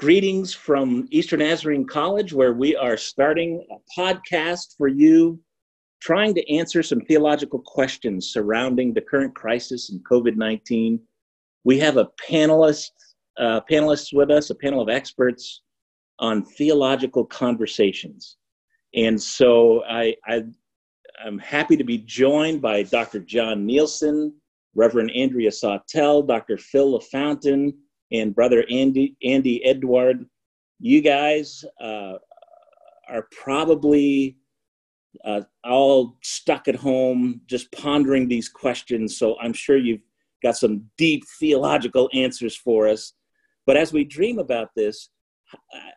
Greetings from Eastern Nazarene College, where we are starting a podcast for you, trying to answer some theological questions surrounding the current crisis in COVID 19. We have a panelist, uh, panelists with us, a panel of experts on theological conversations. And so I, I, I'm happy to be joined by Dr. John Nielsen, Reverend Andrea Sawtelle, Dr. Phil LaFountain, and brother Andy Andy Edward. You guys uh, are probably uh, all stuck at home, just pondering these questions. So I'm sure you've got some deep theological answers for us. But as we dream about this,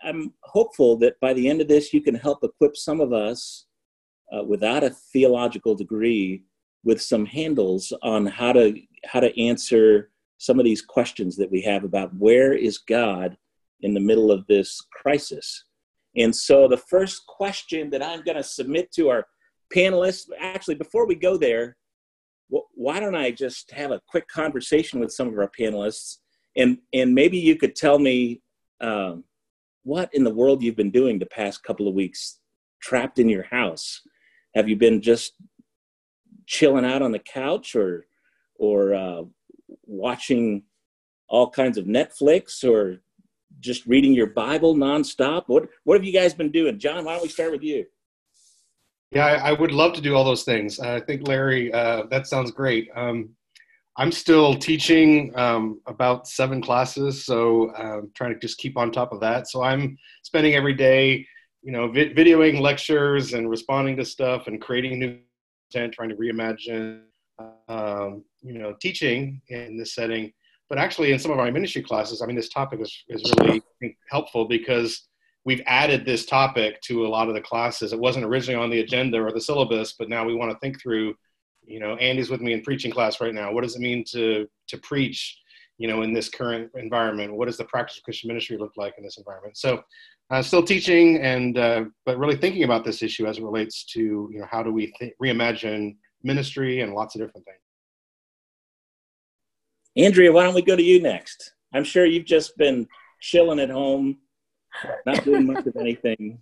I'm hopeful that by the end of this, you can help equip some of us uh, without a theological degree with some handles on how to how to answer some of these questions that we have about where is God in the middle of this crisis. And so the first question that I'm going to submit to our panelists, actually, before we go there, why don't I just have a quick conversation with some of our panelists, and and maybe you could tell me um, what in the world you've been doing the past couple of weeks, trapped in your house. Have you been just chilling out on the couch, or or uh, watching all kinds of Netflix or just reading your Bible nonstop? What what have you guys been doing? John, why don't we start with you? Yeah, I, I would love to do all those things. I think Larry, uh, that sounds great. Um, I'm still teaching um, about seven classes, so I'm um, trying to just keep on top of that. So I'm spending every day, you know, vi- videoing lectures and responding to stuff and creating new content, trying to reimagine um, you know, teaching in this setting. But actually, in some of our ministry classes, I mean, this topic is, is really helpful because we've added this topic to a lot of the classes. It wasn't originally on the agenda or the syllabus, but now we want to think through. You know, Andy's with me in preaching class right now. What does it mean to to preach? You know, in this current environment, what does the practice of Christian ministry look like in this environment? So, uh, still teaching and uh, but really thinking about this issue as it relates to you know how do we th- reimagine ministry and lots of different things. Andrea, why don't we go to you next? I'm sure you've just been chilling at home, not doing much of anything.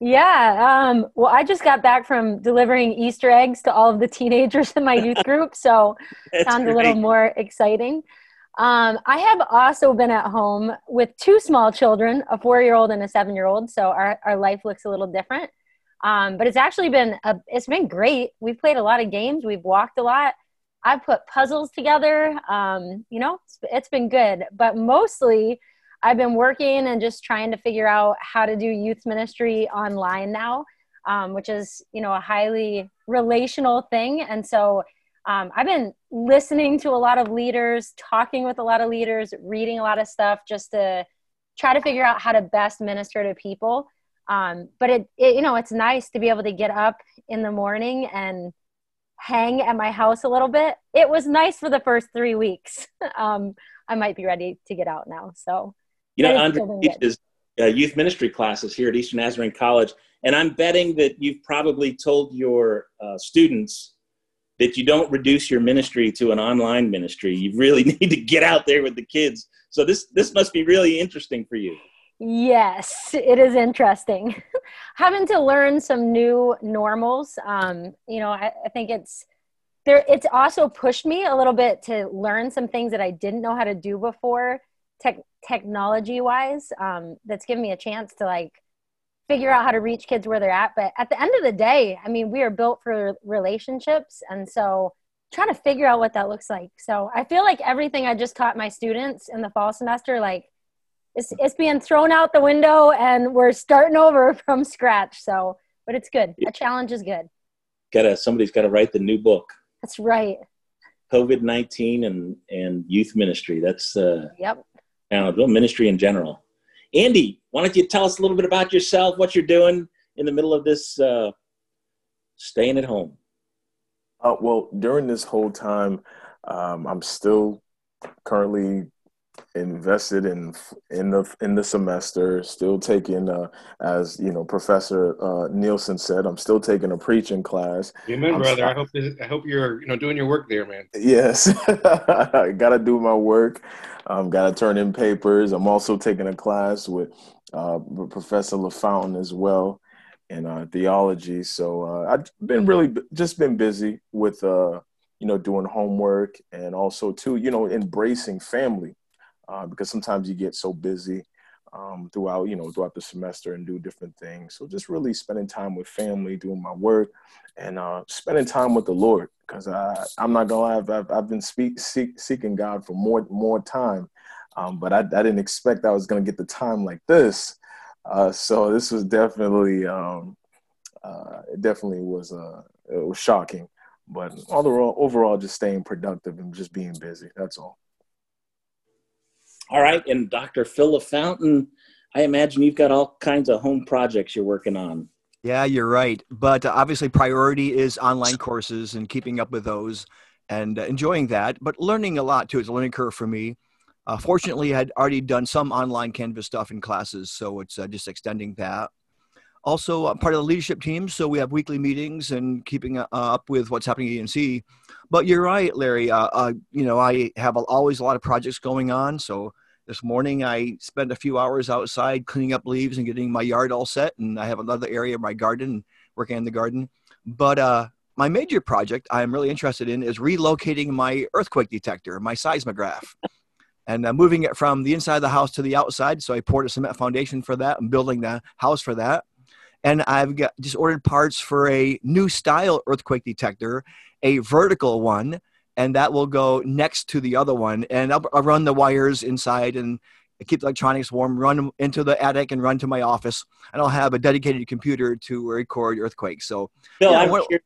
Yeah. Um, well, I just got back from delivering Easter eggs to all of the teenagers in my youth group, so sounds great. a little more exciting. Um, I have also been at home with two small children, a four-year-old and a seven-year-old. So our, our life looks a little different. Um, but it's actually been a, it's been great. We've played a lot of games. We've walked a lot. I've put puzzles together. Um, you know, it's, it's been good. But mostly, I've been working and just trying to figure out how to do youth ministry online now, um, which is you know a highly relational thing. And so um, I've been listening to a lot of leaders, talking with a lot of leaders, reading a lot of stuff, just to try to figure out how to best minister to people um, but it, it, you know it's nice to be able to get up in the morning and hang at my house a little bit. It was nice for the first three weeks. Um, i might be ready to get out now. So you know Andrea teaches uh, youth ministry classes here at eastern nazarene college and i'm betting that you've probably told your uh, students that you don't reduce your ministry to an online ministry. You really need to get out there with the kids. So this this must be really interesting for you Yes, it is interesting. Having to learn some new normals. Um, you know, I, I, think it's there. It's also pushed me a little bit to learn some things that I didn't know how to do before, tech, technology wise. Um, that's given me a chance to like figure out how to reach kids where they're at. But at the end of the day, I mean, we are built for relationships, and so trying to figure out what that looks like. So I feel like everything I just taught my students in the fall semester, like it's, it's being thrown out the window and we're starting over from scratch. So, but it's good. A challenge is good. Gotta, somebody's got to write the new book. That's right. COVID 19 and, and youth ministry. That's, uh, yep. Now, ministry in general. Andy, why don't you tell us a little bit about yourself, what you're doing in the middle of this uh, staying at home? Uh, well, during this whole time, um, I'm still currently invested in in the in the semester. Still taking, uh, as you know, Professor uh, Nielsen said, I'm still taking a preaching class. Amen, I'm brother. I hope this, I hope you're you know doing your work there, man. Yes, I got to do my work. Um, got to turn in papers. I'm also taking a class with uh, Professor LaFountain as well in uh, theology. So uh, I've been really just been busy with uh, you know doing homework and also too you know embracing family uh, because sometimes you get so busy um, throughout you know throughout the semester and do different things. So just really spending time with family, doing my work, and uh, spending time with the Lord because I'm not gonna lie, I've, I've, been speak, seek, seeking God for more more time, um, but I, I, didn't expect I was gonna get the time like this. Uh, so this was definitely um, uh, it definitely was uh, it was shocking, but overall overall just staying productive and just being busy. That's all. All right, and Dr. Phil Fountain, I imagine you've got all kinds of home projects you're working on. Yeah, you're right. But uh, obviously, priority is online courses and keeping up with those and uh, enjoying that, but learning a lot too. It's a learning curve for me. Uh, fortunately, I had already done some online Canvas stuff in classes, so it's uh, just extending that. Also, I'm part of the leadership team, so we have weekly meetings and keeping uh, up with what's happening at ENC. But you're right, Larry. Uh, you know, I have always a lot of projects going on, so this morning, I spent a few hours outside cleaning up leaves and getting my yard all set. And I have another area of my garden, working in the garden. But uh, my major project I'm really interested in is relocating my earthquake detector, my seismograph, and uh, moving it from the inside of the house to the outside. So I poured a cement foundation for that and building the house for that. And I've got just ordered parts for a new style earthquake detector, a vertical one and that will go next to the other one. And I'll, I'll run the wires inside and keep the electronics warm, run into the attic and run to my office. And I'll have a dedicated computer to record earthquakes. So, Bill, yeah, I'm sure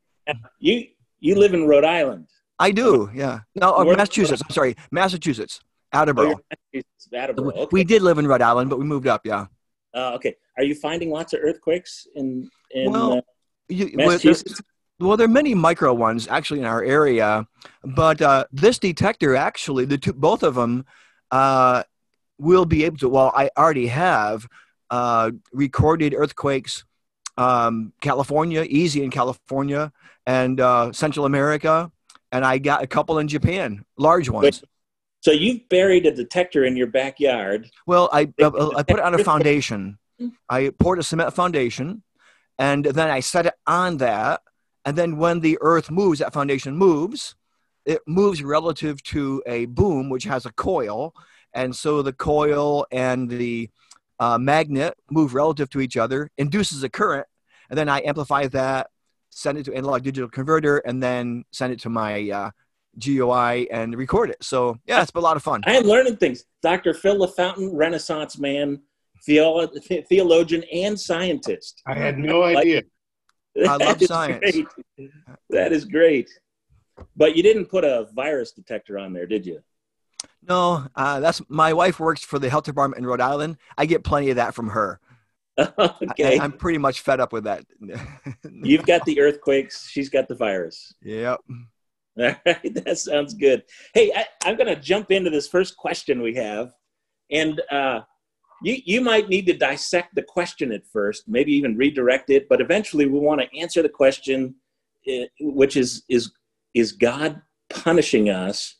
you, you live in Rhode Island. I do, yeah. No, uh, Massachusetts. I'm sorry, Massachusetts, Attleboro. Oh, Attleboro. Okay. We did live in Rhode Island, but we moved up. Yeah. Uh, okay. Are you finding lots of earthquakes in in well, uh, you, Massachusetts? Well, there are many micro ones actually in our area, but uh, this detector actually, the two, both of them, uh, will be able to. Well, I already have uh, recorded earthquakes, um, California, easy in California, and uh, Central America, and I got a couple in Japan, large ones. So you've buried a detector in your backyard. Well, I uh, I put it on a foundation. I poured a cement foundation, and then I set it on that and then when the earth moves, that foundation moves, it moves relative to a boom, which has a coil. And so the coil and the uh, magnet move relative to each other, induces a current. And then I amplify that, send it to analog digital converter, and then send it to my uh, GUI and record it. So yeah, it's been a lot of fun. I am learning things. Dr. Phil LaFountain, Renaissance man, theologian, and scientist. I had no idea. I love science. Great. That is great. But you didn't put a virus detector on there, did you? No, uh, that's my wife works for the health department in Rhode Island. I get plenty of that from her. okay. I, am pretty much fed up with that. You've got the earthquakes. She's got the virus. Yep. All right, that sounds good. Hey, I, am going to jump into this first question we have, and uh, you, you might need to dissect the question at first, maybe even redirect it, but eventually we want to answer the question, eh, which is, is, is God punishing us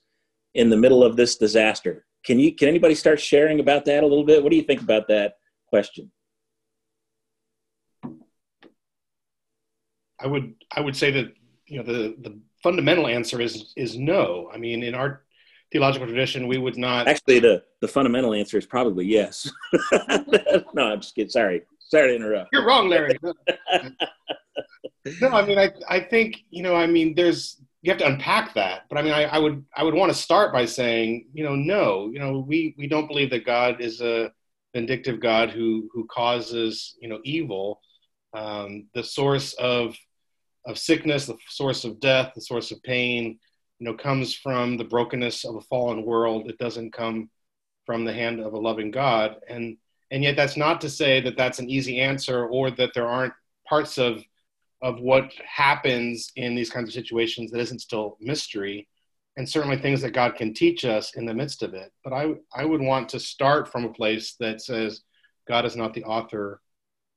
in the middle of this disaster? Can you, can anybody start sharing about that a little bit? What do you think about that question? I would, I would say that, you know, the, the fundamental answer is, is no. I mean, in our theological tradition, we would not. Actually, the, the fundamental answer is probably yes. no, I'm just kidding. Sorry. Sorry to interrupt. You're wrong, Larry. no, I mean, I, I think, you know, I mean, there's, you have to unpack that. But I mean, I, I would, I would want to start by saying, you know, no, you know, we, we don't believe that God is a vindictive God who, who causes, you know, evil. Um, the source of, of sickness, the source of death, the source of pain, you know comes from the brokenness of a fallen world it doesn't come from the hand of a loving god and and yet that's not to say that that's an easy answer or that there aren't parts of of what happens in these kinds of situations that isn't still mystery and certainly things that God can teach us in the midst of it. But I, I would want to start from a place that says God is not the author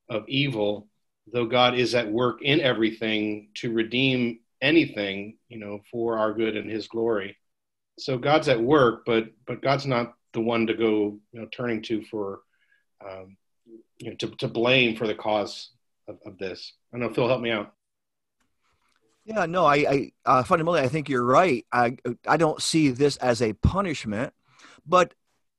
of evil, though God is at work in everything to redeem anything, you know, for our good and His glory. So God's at work, but but God's not the one to go, you know, turning to for, um, you know, to, to blame for the cause of, of this. I know Phil, help me out. Yeah, no, I, I uh, fundamentally I think you're right. I I don't see this as a punishment, but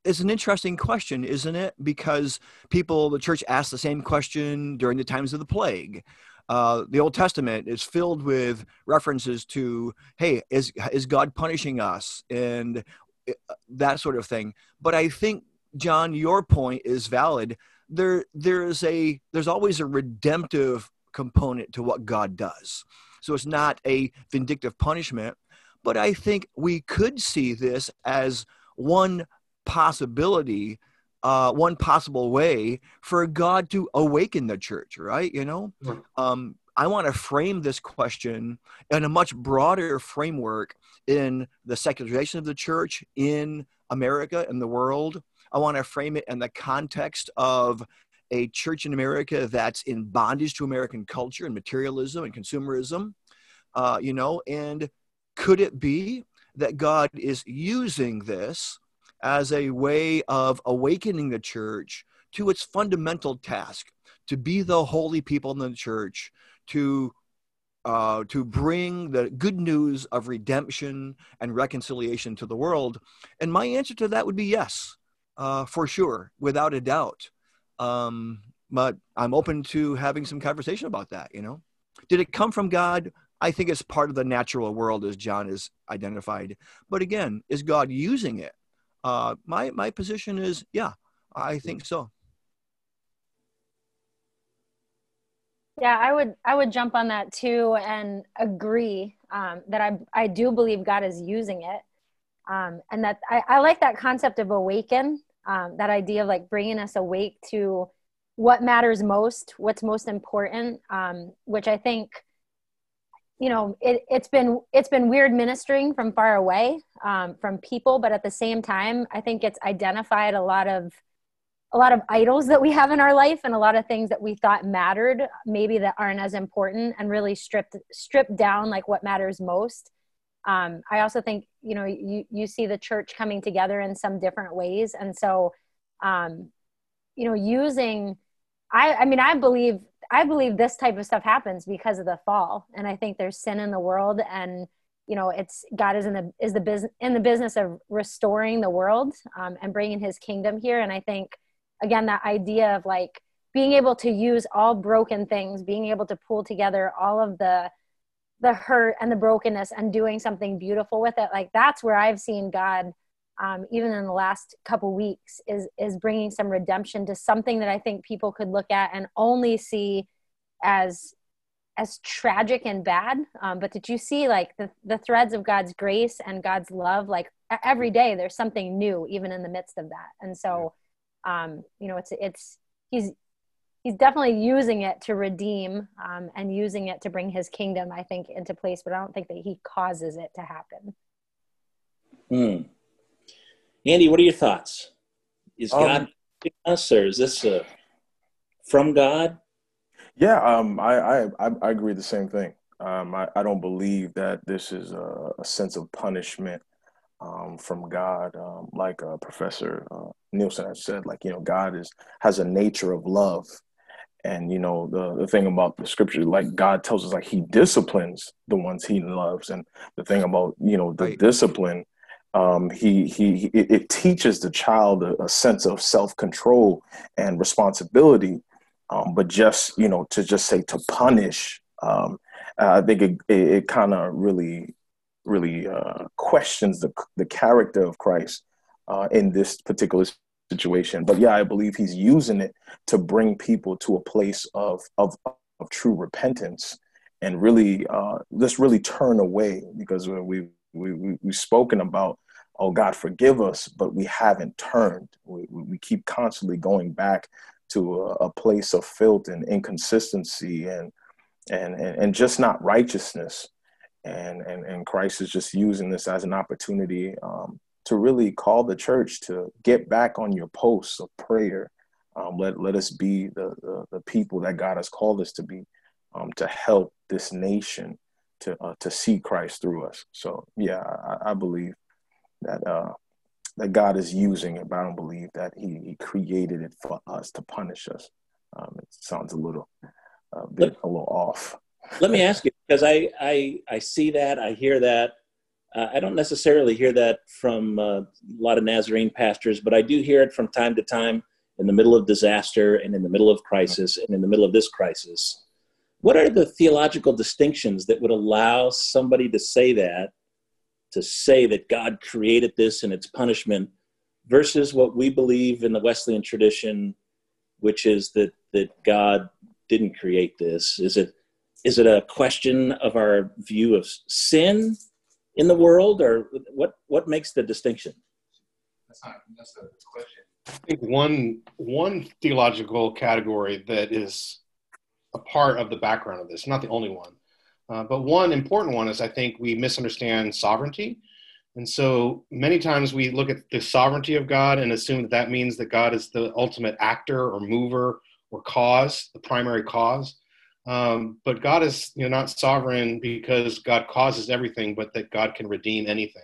it's an interesting question, isn't it? Because people, the church asked the same question during the times of the plague. Uh, the Old Testament is filled with references to, hey, is is God punishing us and uh, that sort of thing. But I think John, your point is valid. There, there's a there's always a redemptive component to what God does. So it's not a vindictive punishment. But I think we could see this as one possibility, uh, one possible way for God to awaken the church, right? You know, um, I want to frame this question in a much broader framework in the secularization of the church in America and the world. I want to frame it in the context of a church in America that's in bondage to American culture and materialism and consumerism, uh, you know, and could it be that God is using this as a way of awakening the church to its fundamental task to be the holy people in the church, to uh, to bring the good news of redemption and reconciliation to the world? And my answer to that would be yes, uh, for sure, without a doubt. Um, but I'm open to having some conversation about that. You know, did it come from God? I think it's part of the natural world, as John has identified. But again, is God using it? Uh, my my position is, yeah, I think so. Yeah, I would I would jump on that too and agree um, that I I do believe God is using it, um, and that I, I like that concept of awaken um, that idea of like bringing us awake to what matters most what's most important um, which i think you know it, has been it's been weird ministering from far away um, from people but at the same time i think it's identified a lot of a lot of idols that we have in our life and a lot of things that we thought mattered maybe that aren't as important and really stripped stripped down like what matters most. Um, i also think you know you, you see the church coming together in some different ways. And so um, you know using i i mean i believe i believe this type of stuff happens because of the fall and i think there's sin in the world and you know it's god is in the is the business in the business of restoring the world um, and bringing his kingdom here and i think again that idea of like being able to use all broken things being able to pull together all of the the hurt and the brokenness and doing something beautiful with it like that's where i've seen god um, even in the last couple weeks is is bringing some redemption to something that i think people could look at and only see as as tragic and bad um, but did you see like the, the threads of god's grace and god's love like every day there's something new even in the midst of that and so um, you know it's it's he's he's definitely using it to redeem um, and using it to bring his kingdom, I think, into place. But I don't think that he causes it to happen. Hmm. Andy, what are your thoughts? Is um, God us, or is this uh, from God? Yeah, um, I, I I agree the same thing. Um, I, I don't believe that this is a, a sense of punishment um, from God, um, like uh, Professor uh, Nielsen has said. Like you know, God is has a nature of love, and you know the the thing about the scripture like god tells us like he disciplines the ones he loves and the thing about you know the right. discipline um he he it, it teaches the child a, a sense of self-control and responsibility um but just you know to just say to punish um i think it it, it kind of really really uh questions the the character of christ uh in this particular situation. But yeah, I believe he's using it to bring people to a place of of, of true repentance and really uh, just really turn away because we we, we we've spoken about oh God forgive us, but we haven't turned. We we keep constantly going back to a, a place of filth and inconsistency and and and, and just not righteousness. and and and Christ is just using this as an opportunity um, to really call the church to get back on your posts of prayer. Um, let let us be the, the, the people that God has called us to be, um, to help this nation to uh, to see Christ through us. So yeah, I, I believe that uh, that God is using it, but I don't believe that He, he created it for us to punish us. Um, it sounds a little a bit a little off. Let me ask you because I I I see that I hear that. Uh, I don't necessarily hear that from uh, a lot of Nazarene pastors, but I do hear it from time to time in the middle of disaster and in the middle of crisis and in the middle of this crisis. What are the theological distinctions that would allow somebody to say that to say that God created this and its punishment versus what we believe in the Wesleyan tradition, which is that, that God didn't create this? Is it, is it a question of our view of sin in the world, or what, what makes the distinction? That's not that's the question. I think one one theological category that is a part of the background of this, not the only one, uh, but one important one is I think we misunderstand sovereignty. And so many times we look at the sovereignty of God and assume that that means that God is the ultimate actor or mover or cause, the primary cause. Um, but God is you know, not sovereign because God causes everything, but that God can redeem anything.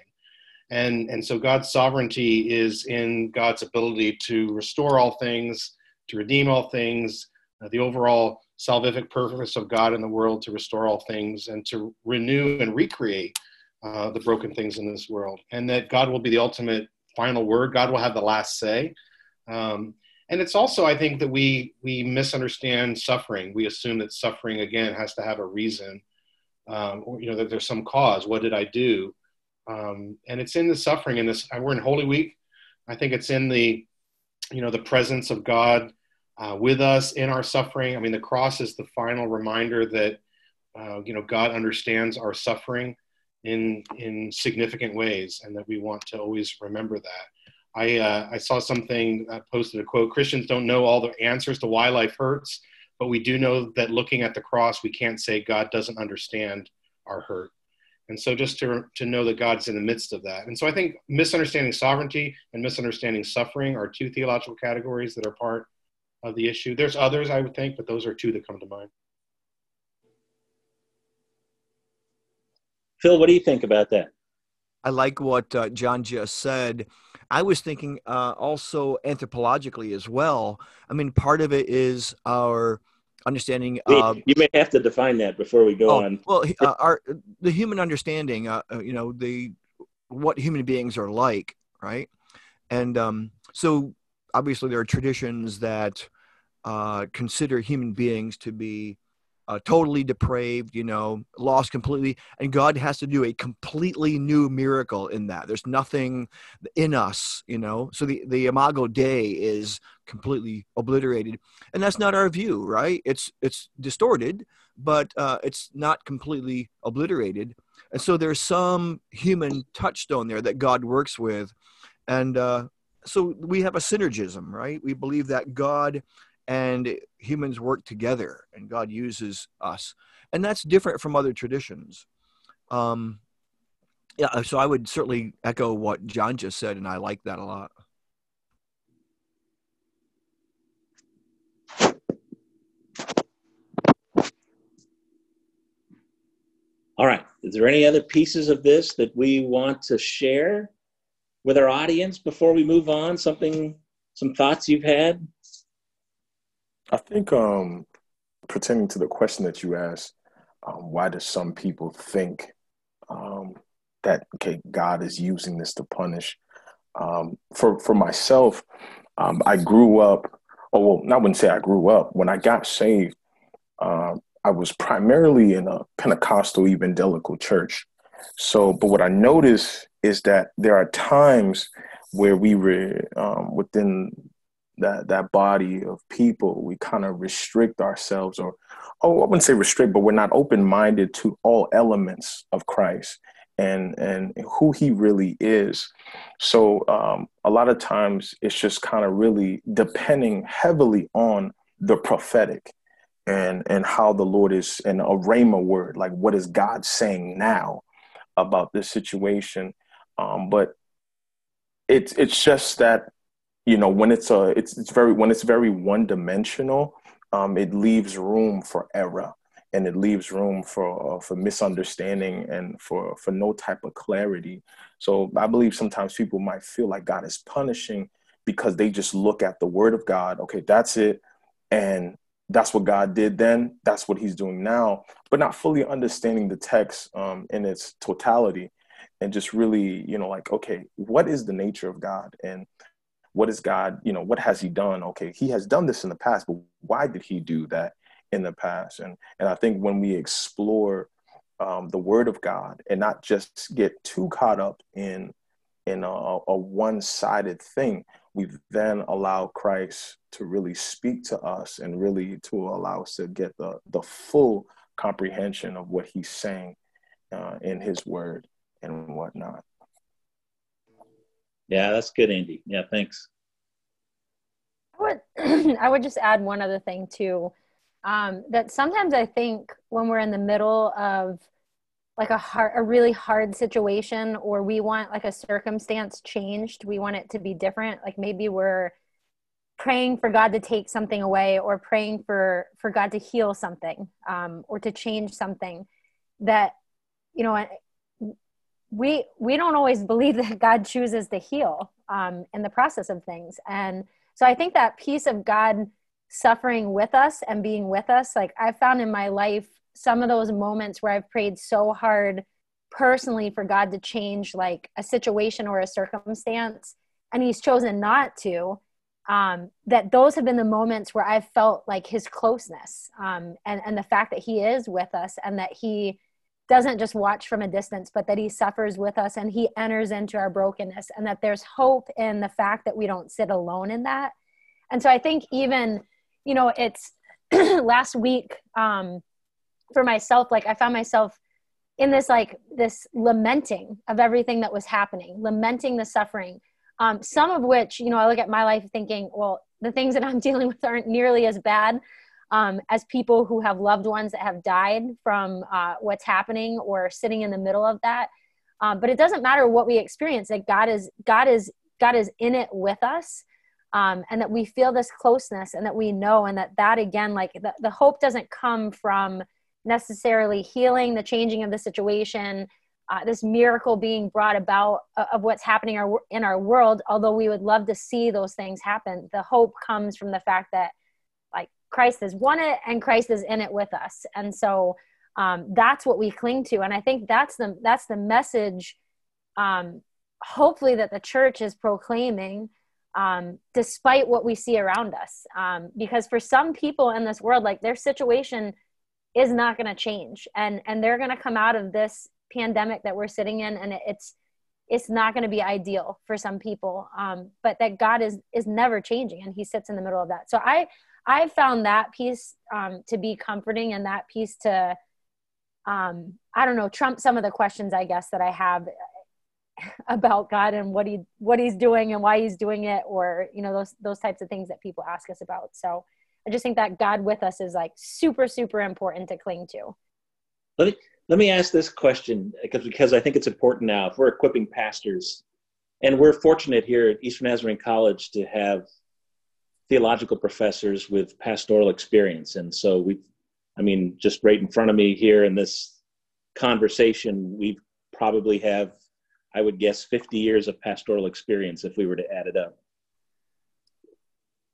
And, and so God's sovereignty is in God's ability to restore all things, to redeem all things, uh, the overall salvific purpose of God in the world to restore all things and to renew and recreate uh, the broken things in this world. And that God will be the ultimate final word. God will have the last say. Um, and it's also, I think, that we we misunderstand suffering. We assume that suffering again has to have a reason, um, or you know, that there's some cause. What did I do? Um, and it's in the suffering. In this, we're in Holy Week. I think it's in the, you know, the presence of God uh, with us in our suffering. I mean, the cross is the final reminder that, uh, you know, God understands our suffering in in significant ways, and that we want to always remember that. I uh, I saw something uh, posted a quote: Christians don't know all the answers to why life hurts, but we do know that looking at the cross, we can't say God doesn't understand our hurt. And so just to, to know that God's in the midst of that. And so I think misunderstanding sovereignty and misunderstanding suffering are two theological categories that are part of the issue. There's others, I would think, but those are two that come to mind. Phil, what do you think about that? I like what uh, John just said. I was thinking uh, also anthropologically as well. I mean, part of it is our understanding of. You may have to define that before we go oh, on. Well, uh, our the human understanding, uh, uh, you know, the what human beings are like, right? And um, so obviously there are traditions that uh, consider human beings to be uh, totally depraved, you know, lost completely. And God has to do a completely new miracle in that. There's nothing in us, you know. So the, the Imago Dei is completely obliterated. And that's not our view, right? It's it's distorted, but uh, it's not completely obliterated. And so there's some human touchstone there that God works with. And uh, so we have a synergism, right? We believe that God and humans work together and God uses us. And that's different from other traditions. Um, yeah, so I would certainly echo what John just said, and I like that a lot. All right. Is there any other pieces of this that we want to share with our audience before we move on? Something, some thoughts you've had? I think um, pertaining to the question that you asked, um, why do some people think um, that okay, God is using this to punish? Um, for for myself, um, I grew up. Oh well, I wouldn't say I grew up. When I got saved, uh, I was primarily in a Pentecostal evangelical church. So, but what I noticed is that there are times where we were um, within that that body of people we kind of restrict ourselves or oh i wouldn't say restrict but we're not open-minded to all elements of christ and and who he really is so um, a lot of times it's just kind of really depending heavily on the prophetic and and how the Lord is and a rhema word, like what is God saying now about this situation. Um, but it's it's just that you know when it's a it's it's very when it's very one dimensional, um, it leaves room for error and it leaves room for uh, for misunderstanding and for for no type of clarity. So I believe sometimes people might feel like God is punishing because they just look at the Word of God. Okay, that's it, and that's what God did then. That's what He's doing now, but not fully understanding the text um, in its totality, and just really, you know, like, okay, what is the nature of God, and what is God? You know, what has He done? Okay, He has done this in the past, but why did He do that in the past? And and I think when we explore um, the Word of God and not just get too caught up in in a, a one-sided thing, we then allow Christ to really speak to us and really to allow us to get the, the full comprehension of what he's saying uh, in his word and whatnot. Yeah, that's good, Andy. Yeah, thanks. I would, I would just add one other thing too. Um, that sometimes I think when we're in the middle of like a hard a really hard situation or we want like a circumstance changed we want it to be different like maybe we're praying for god to take something away or praying for for god to heal something um, or to change something that you know we we don't always believe that god chooses to heal um, in the process of things. And so i think that piece of god suffering with us and being with us like i found in my life some of those moments where I've prayed so hard personally for God to change like a situation or a circumstance and he's chosen not to um, that those have been the moments where I've felt like his closeness um, and, and the fact that he is with us and that he doesn't just watch from a distance, but that he suffers with us and he enters into our brokenness and that there's hope in the fact that we don't sit alone in that. And so I think even, you know, it's last week, um, for myself like i found myself in this like this lamenting of everything that was happening lamenting the suffering um, some of which you know i look at my life thinking well the things that i'm dealing with aren't nearly as bad um, as people who have loved ones that have died from uh, what's happening or sitting in the middle of that um, but it doesn't matter what we experience that god is god is god is in it with us um, and that we feel this closeness and that we know and that that again like the, the hope doesn't come from necessarily healing, the changing of the situation, uh, this miracle being brought about uh, of what's happening our, in our world. Although we would love to see those things happen, the hope comes from the fact that Christ has won it and Christ is in it with us, and so um, that's what we cling to. And I think that's the that's the message. Um, hopefully, that the church is proclaiming. Um, despite what we see around us. Um, because for some people in this world, like their situation is not going to change and and they're going to come out of this pandemic that we're sitting in and it's it's not going to be ideal for some people um, but that god is is never changing and he sits in the middle of that so i i found that piece um, to be comforting and that piece to um, i don't know trump some of the questions i guess that i have about god and what he what he's doing and why he's doing it or you know those those types of things that people ask us about so I just think that God with us is like super, super important to cling to. Let me let me ask this question because because I think it's important now. If we're equipping pastors, and we're fortunate here at Eastern Nazarene College to have theological professors with pastoral experience, and so we, I mean, just right in front of me here in this conversation, we probably have, I would guess, 50 years of pastoral experience if we were to add it up.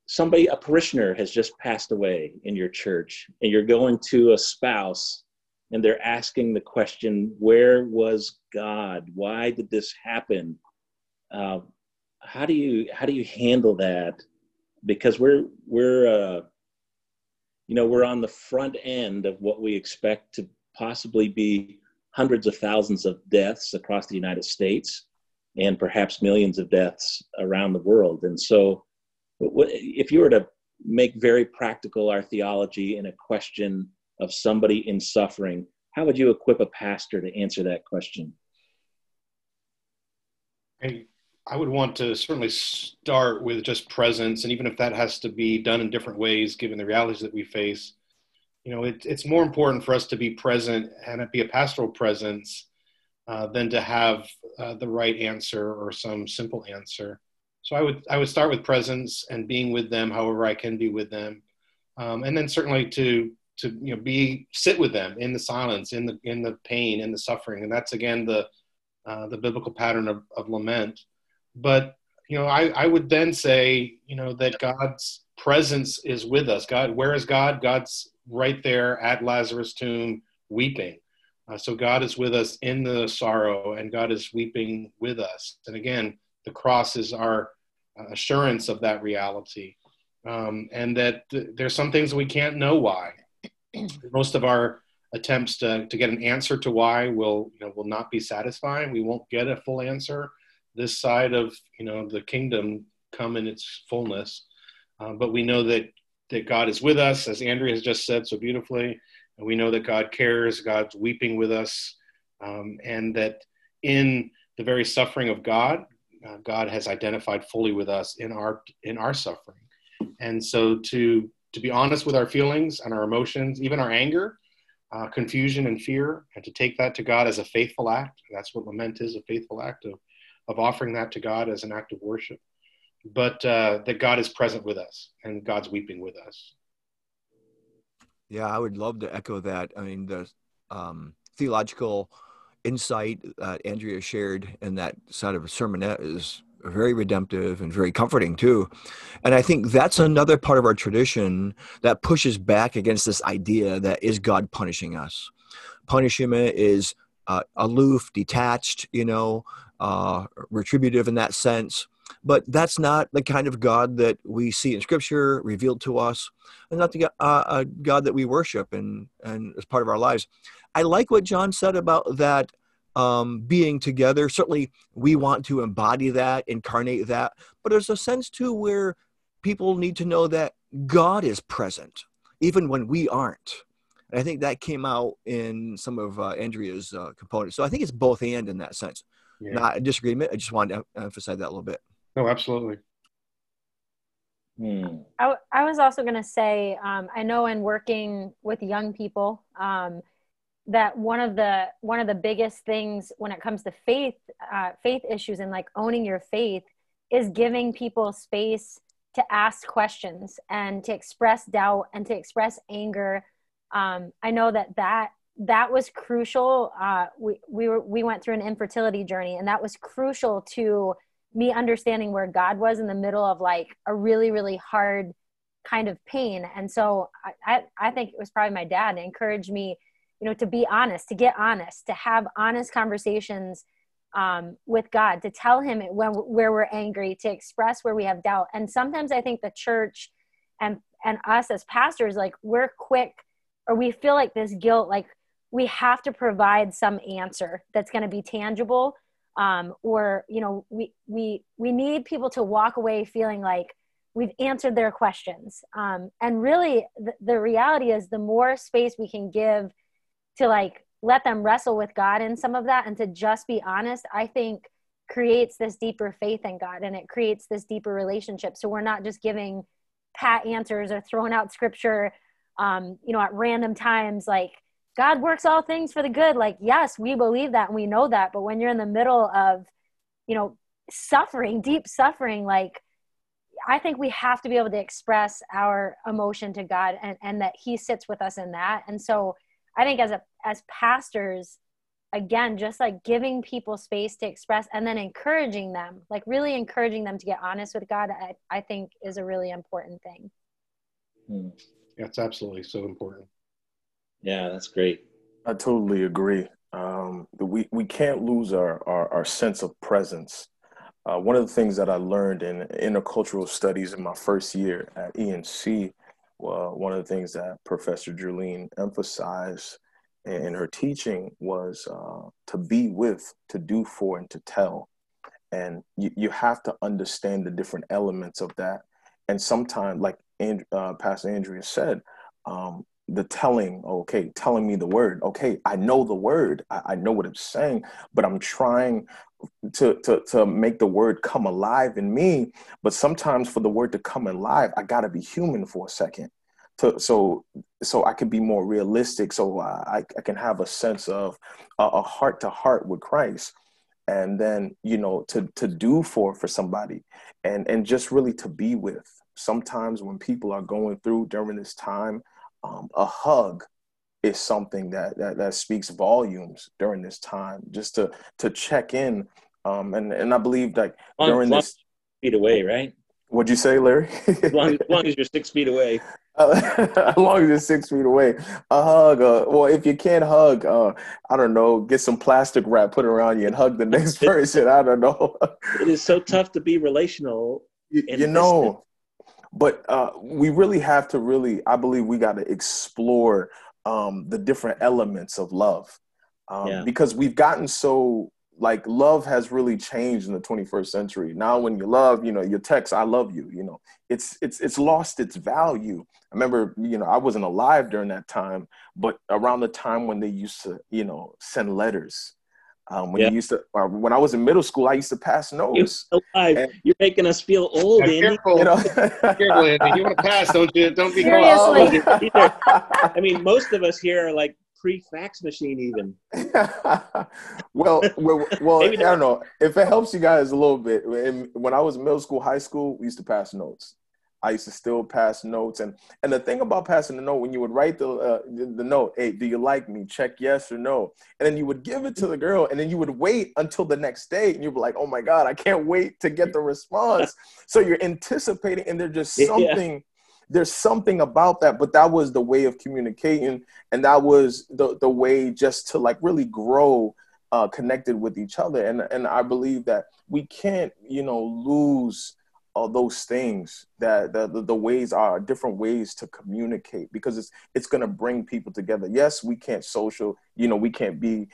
Somebody a parishioner has just passed away in your church and you're going to a spouse and they're asking the question where was god? Why did this happen? Uh, how do you how do you handle that because we're we're uh, you know we're on the front end of what we expect to possibly be hundreds of thousands of deaths across the united states and perhaps millions of deaths around the world and so if you were to make very practical our theology in a question of somebody in suffering, how would you equip a pastor to answer that question? I, I would want to certainly start with just presence, and even if that has to be done in different ways, given the realities that we face, you know, it, it's more important for us to be present and it be a pastoral presence uh, than to have uh, the right answer or some simple answer. So I would I would start with presence and being with them, however I can be with them, um, and then certainly to to you know be sit with them in the silence, in the in the pain, in the suffering, and that's again the uh, the biblical pattern of, of lament. But you know, I, I would then say you know that God's presence is with us. God, where is God? God's right there at Lazarus' tomb, weeping. Uh, so God is with us in the sorrow, and God is weeping with us. And again, the cross is our uh, assurance of that reality, um, and that th- there's some things we can't know why. Most of our attempts to, to get an answer to why will you know will not be satisfying. We won't get a full answer this side of you know the kingdom come in its fullness. Uh, but we know that that God is with us, as Andrea has just said so beautifully, and we know that God cares. God's weeping with us, um, and that in the very suffering of God, uh, God has identified fully with us in our in our suffering. And so to to be honest with our feelings and our emotions, even our anger, uh, confusion and fear, and to take that to God as a faithful act. That's what lament is a faithful act of, of offering that to God as an act of worship. But uh, that God is present with us and God's weeping with us. Yeah, I would love to echo that. I mean, the um, theological insight that Andrea shared in that side of a sermonette is very redemptive and very comforting too. And I think that's another part of our tradition that pushes back against this idea that is God punishing us. Punishment is uh, aloof, detached, you know, uh, retributive in that sense. But that's not the kind of God that we see in Scripture revealed to us, and not the uh, God that we worship and and as part of our lives. I like what John said about that um, being together. Certainly, we want to embody that, incarnate that, but there's a sense too where people need to know that God is present, even when we aren't. And I think that came out in some of uh, Andrea's uh, components. So I think it's both and in that sense. Yeah. Not a disagreement. I just wanted to emphasize that a little bit. No, absolutely. Hmm. I, I was also going to say, um, I know in working with young people, um, that one of the one of the biggest things when it comes to faith uh, faith issues and like owning your faith is giving people space to ask questions and to express doubt and to express anger um, i know that that that was crucial uh, we, we were we went through an infertility journey and that was crucial to me understanding where god was in the middle of like a really really hard kind of pain. And so i i, I think it was probably my dad encouraged me you know to be honest to get honest to have honest conversations um, with god to tell him when where we're angry to express where we have doubt. And sometimes i think the church and and us as pastors like we're quick or we feel like this guilt like we have to provide some answer that's going to be tangible um, or you know we we we need people to walk away feeling like we've answered their questions um, and really the, the reality is the more space we can give to like let them wrestle with God in some of that and to just be honest, I think creates this deeper faith in God and it creates this deeper relationship. So we're not just giving pat answers or throwing out scripture, um, you know, at random times. Like God works all things for the good. Like, yes, we believe that and we know that. But when you're in the middle of, you know, suffering, deep suffering, like, I think we have to be able to express our emotion to God and, and that He sits with us in that. And so, I think as a as pastors, again, just like giving people space to express and then encouraging them, like really encouraging them to get honest with God, I, I think is a really important thing. Hmm. That's absolutely so important. Yeah, that's great. I totally agree. Um, we, we can't lose our, our, our sense of presence. Uh, one of the things that I learned in intercultural studies in my first year at ENC uh, one of the things that Professor Jerline emphasized in her teaching was uh, to be with, to do for, and to tell. And you, you have to understand the different elements of that. And sometimes, like and, uh, Pastor Andrea said, um, the telling, okay, telling me the word. Okay, I know the word. I, I know what it's saying, but I'm trying to, to to make the word come alive in me but sometimes for the word to come alive i got to be human for a second to, so so I can be more realistic, so I, I can have a sense of a heart to heart with Christ, and then you know to to do for for somebody, and and just really to be with. Sometimes when people are going through during this time, um, a hug is something that, that that speaks volumes during this time. Just to to check in, um, and and I believe like during this feet away, right? What'd you say, Larry? as, long, as long as you're six feet away. Uh, as long as you're six feet away, a hug. Uh, well, if you can't hug, uh, I don't know, get some plastic wrap, put around you, and hug the next person. I don't know. it is so tough to be relational. You, you know, but uh, we really have to really. I believe we got to explore um, the different elements of love um, yeah. because we've gotten so like love has really changed in the 21st century now when you love you know your text i love you you know it's it's it's lost its value i remember you know i wasn't alive during that time but around the time when they used to you know send letters um, when yeah. you used to uh, when i was in middle school i used to pass notes you're, alive. And, you're making us feel old yeah, careful, you know careful Andy. you want to pass don't you don't be Seriously. i mean most of us here are like pre-fax machine even. well, well, well I don't know if it helps you guys a little bit. When I was in middle school, high school, we used to pass notes. I used to still pass notes, and and the thing about passing the note, when you would write the, uh, the, the note, hey, do you like me? Check yes or no, and then you would give it to the girl, and then you would wait until the next day, and you'd be like, oh my god, I can't wait to get the response. so you're anticipating, and there's just something. Yeah there's something about that but that was the way of communicating and that was the, the way just to like really grow uh, connected with each other and and i believe that we can't you know lose uh, those things that the, the, the ways are different ways to communicate because it's it's going to bring people together yes we can't social you know we can't be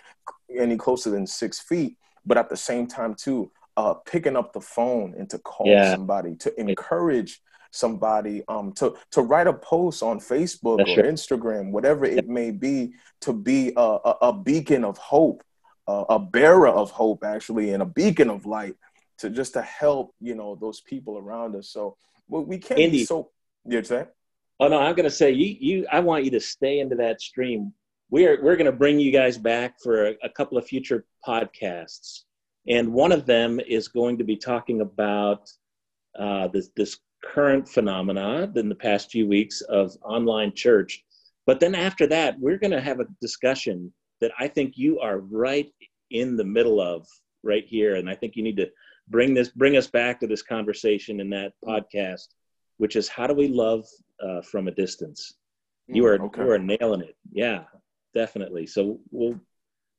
any closer than six feet but at the same time too uh, picking up the phone and to call yeah. somebody to encourage somebody um, to to write a post on Facebook That's or true. Instagram, whatever it may be, to be a, a, a beacon of hope, uh, a bearer of hope, actually, and a beacon of light to just to help you know those people around us. So well, we can't Andy, be so. You say? Oh no, I'm going to say you. You, I want you to stay into that stream. We're we're going to bring you guys back for a, a couple of future podcasts, and one of them is going to be talking about uh, this this current phenomena in the past few weeks of online church. But then after that, we're going to have a discussion that I think you are right in the middle of right here. And I think you need to bring this, bring us back to this conversation in that podcast, which is how do we love uh, from a distance? You mm, are, okay. you are nailing it. Yeah, definitely. So we'll,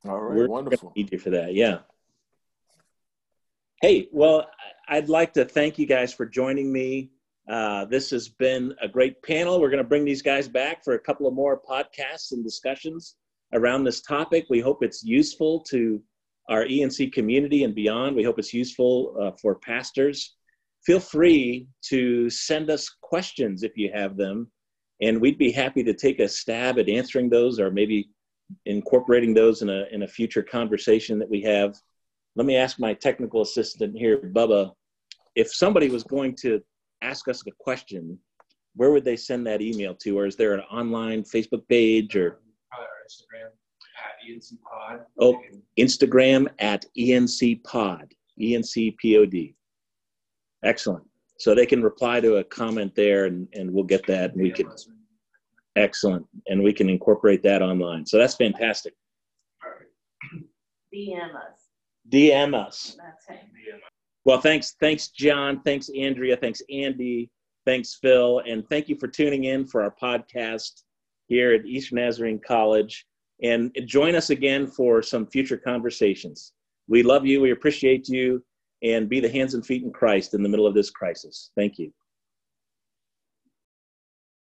all right, we're wonderful. Need you for that. Yeah. Hey, well, I'd like to thank you guys for joining me. Uh, this has been a great panel. We're going to bring these guys back for a couple of more podcasts and discussions around this topic. We hope it's useful to our ENC community and beyond. We hope it's useful uh, for pastors. Feel free to send us questions if you have them, and we'd be happy to take a stab at answering those or maybe incorporating those in a, in a future conversation that we have. Let me ask my technical assistant here, Bubba, if somebody was going to ask us a question, where would they send that email to? Or is there an online Facebook page or? Probably our Instagram ENC Pod. Oh, Instagram at ENC Pod, ENCPOD. Excellent. So they can reply to a comment there and, and we'll get that and we can. Excellent. And we can incorporate that online. So that's fantastic. DM us. DM us. That's it. Well, thanks, thanks, John. Thanks, Andrea. Thanks, Andy. Thanks, Phil. And thank you for tuning in for our podcast here at Eastern Nazarene College. And join us again for some future conversations. We love you. We appreciate you. And be the hands and feet in Christ in the middle of this crisis. Thank you.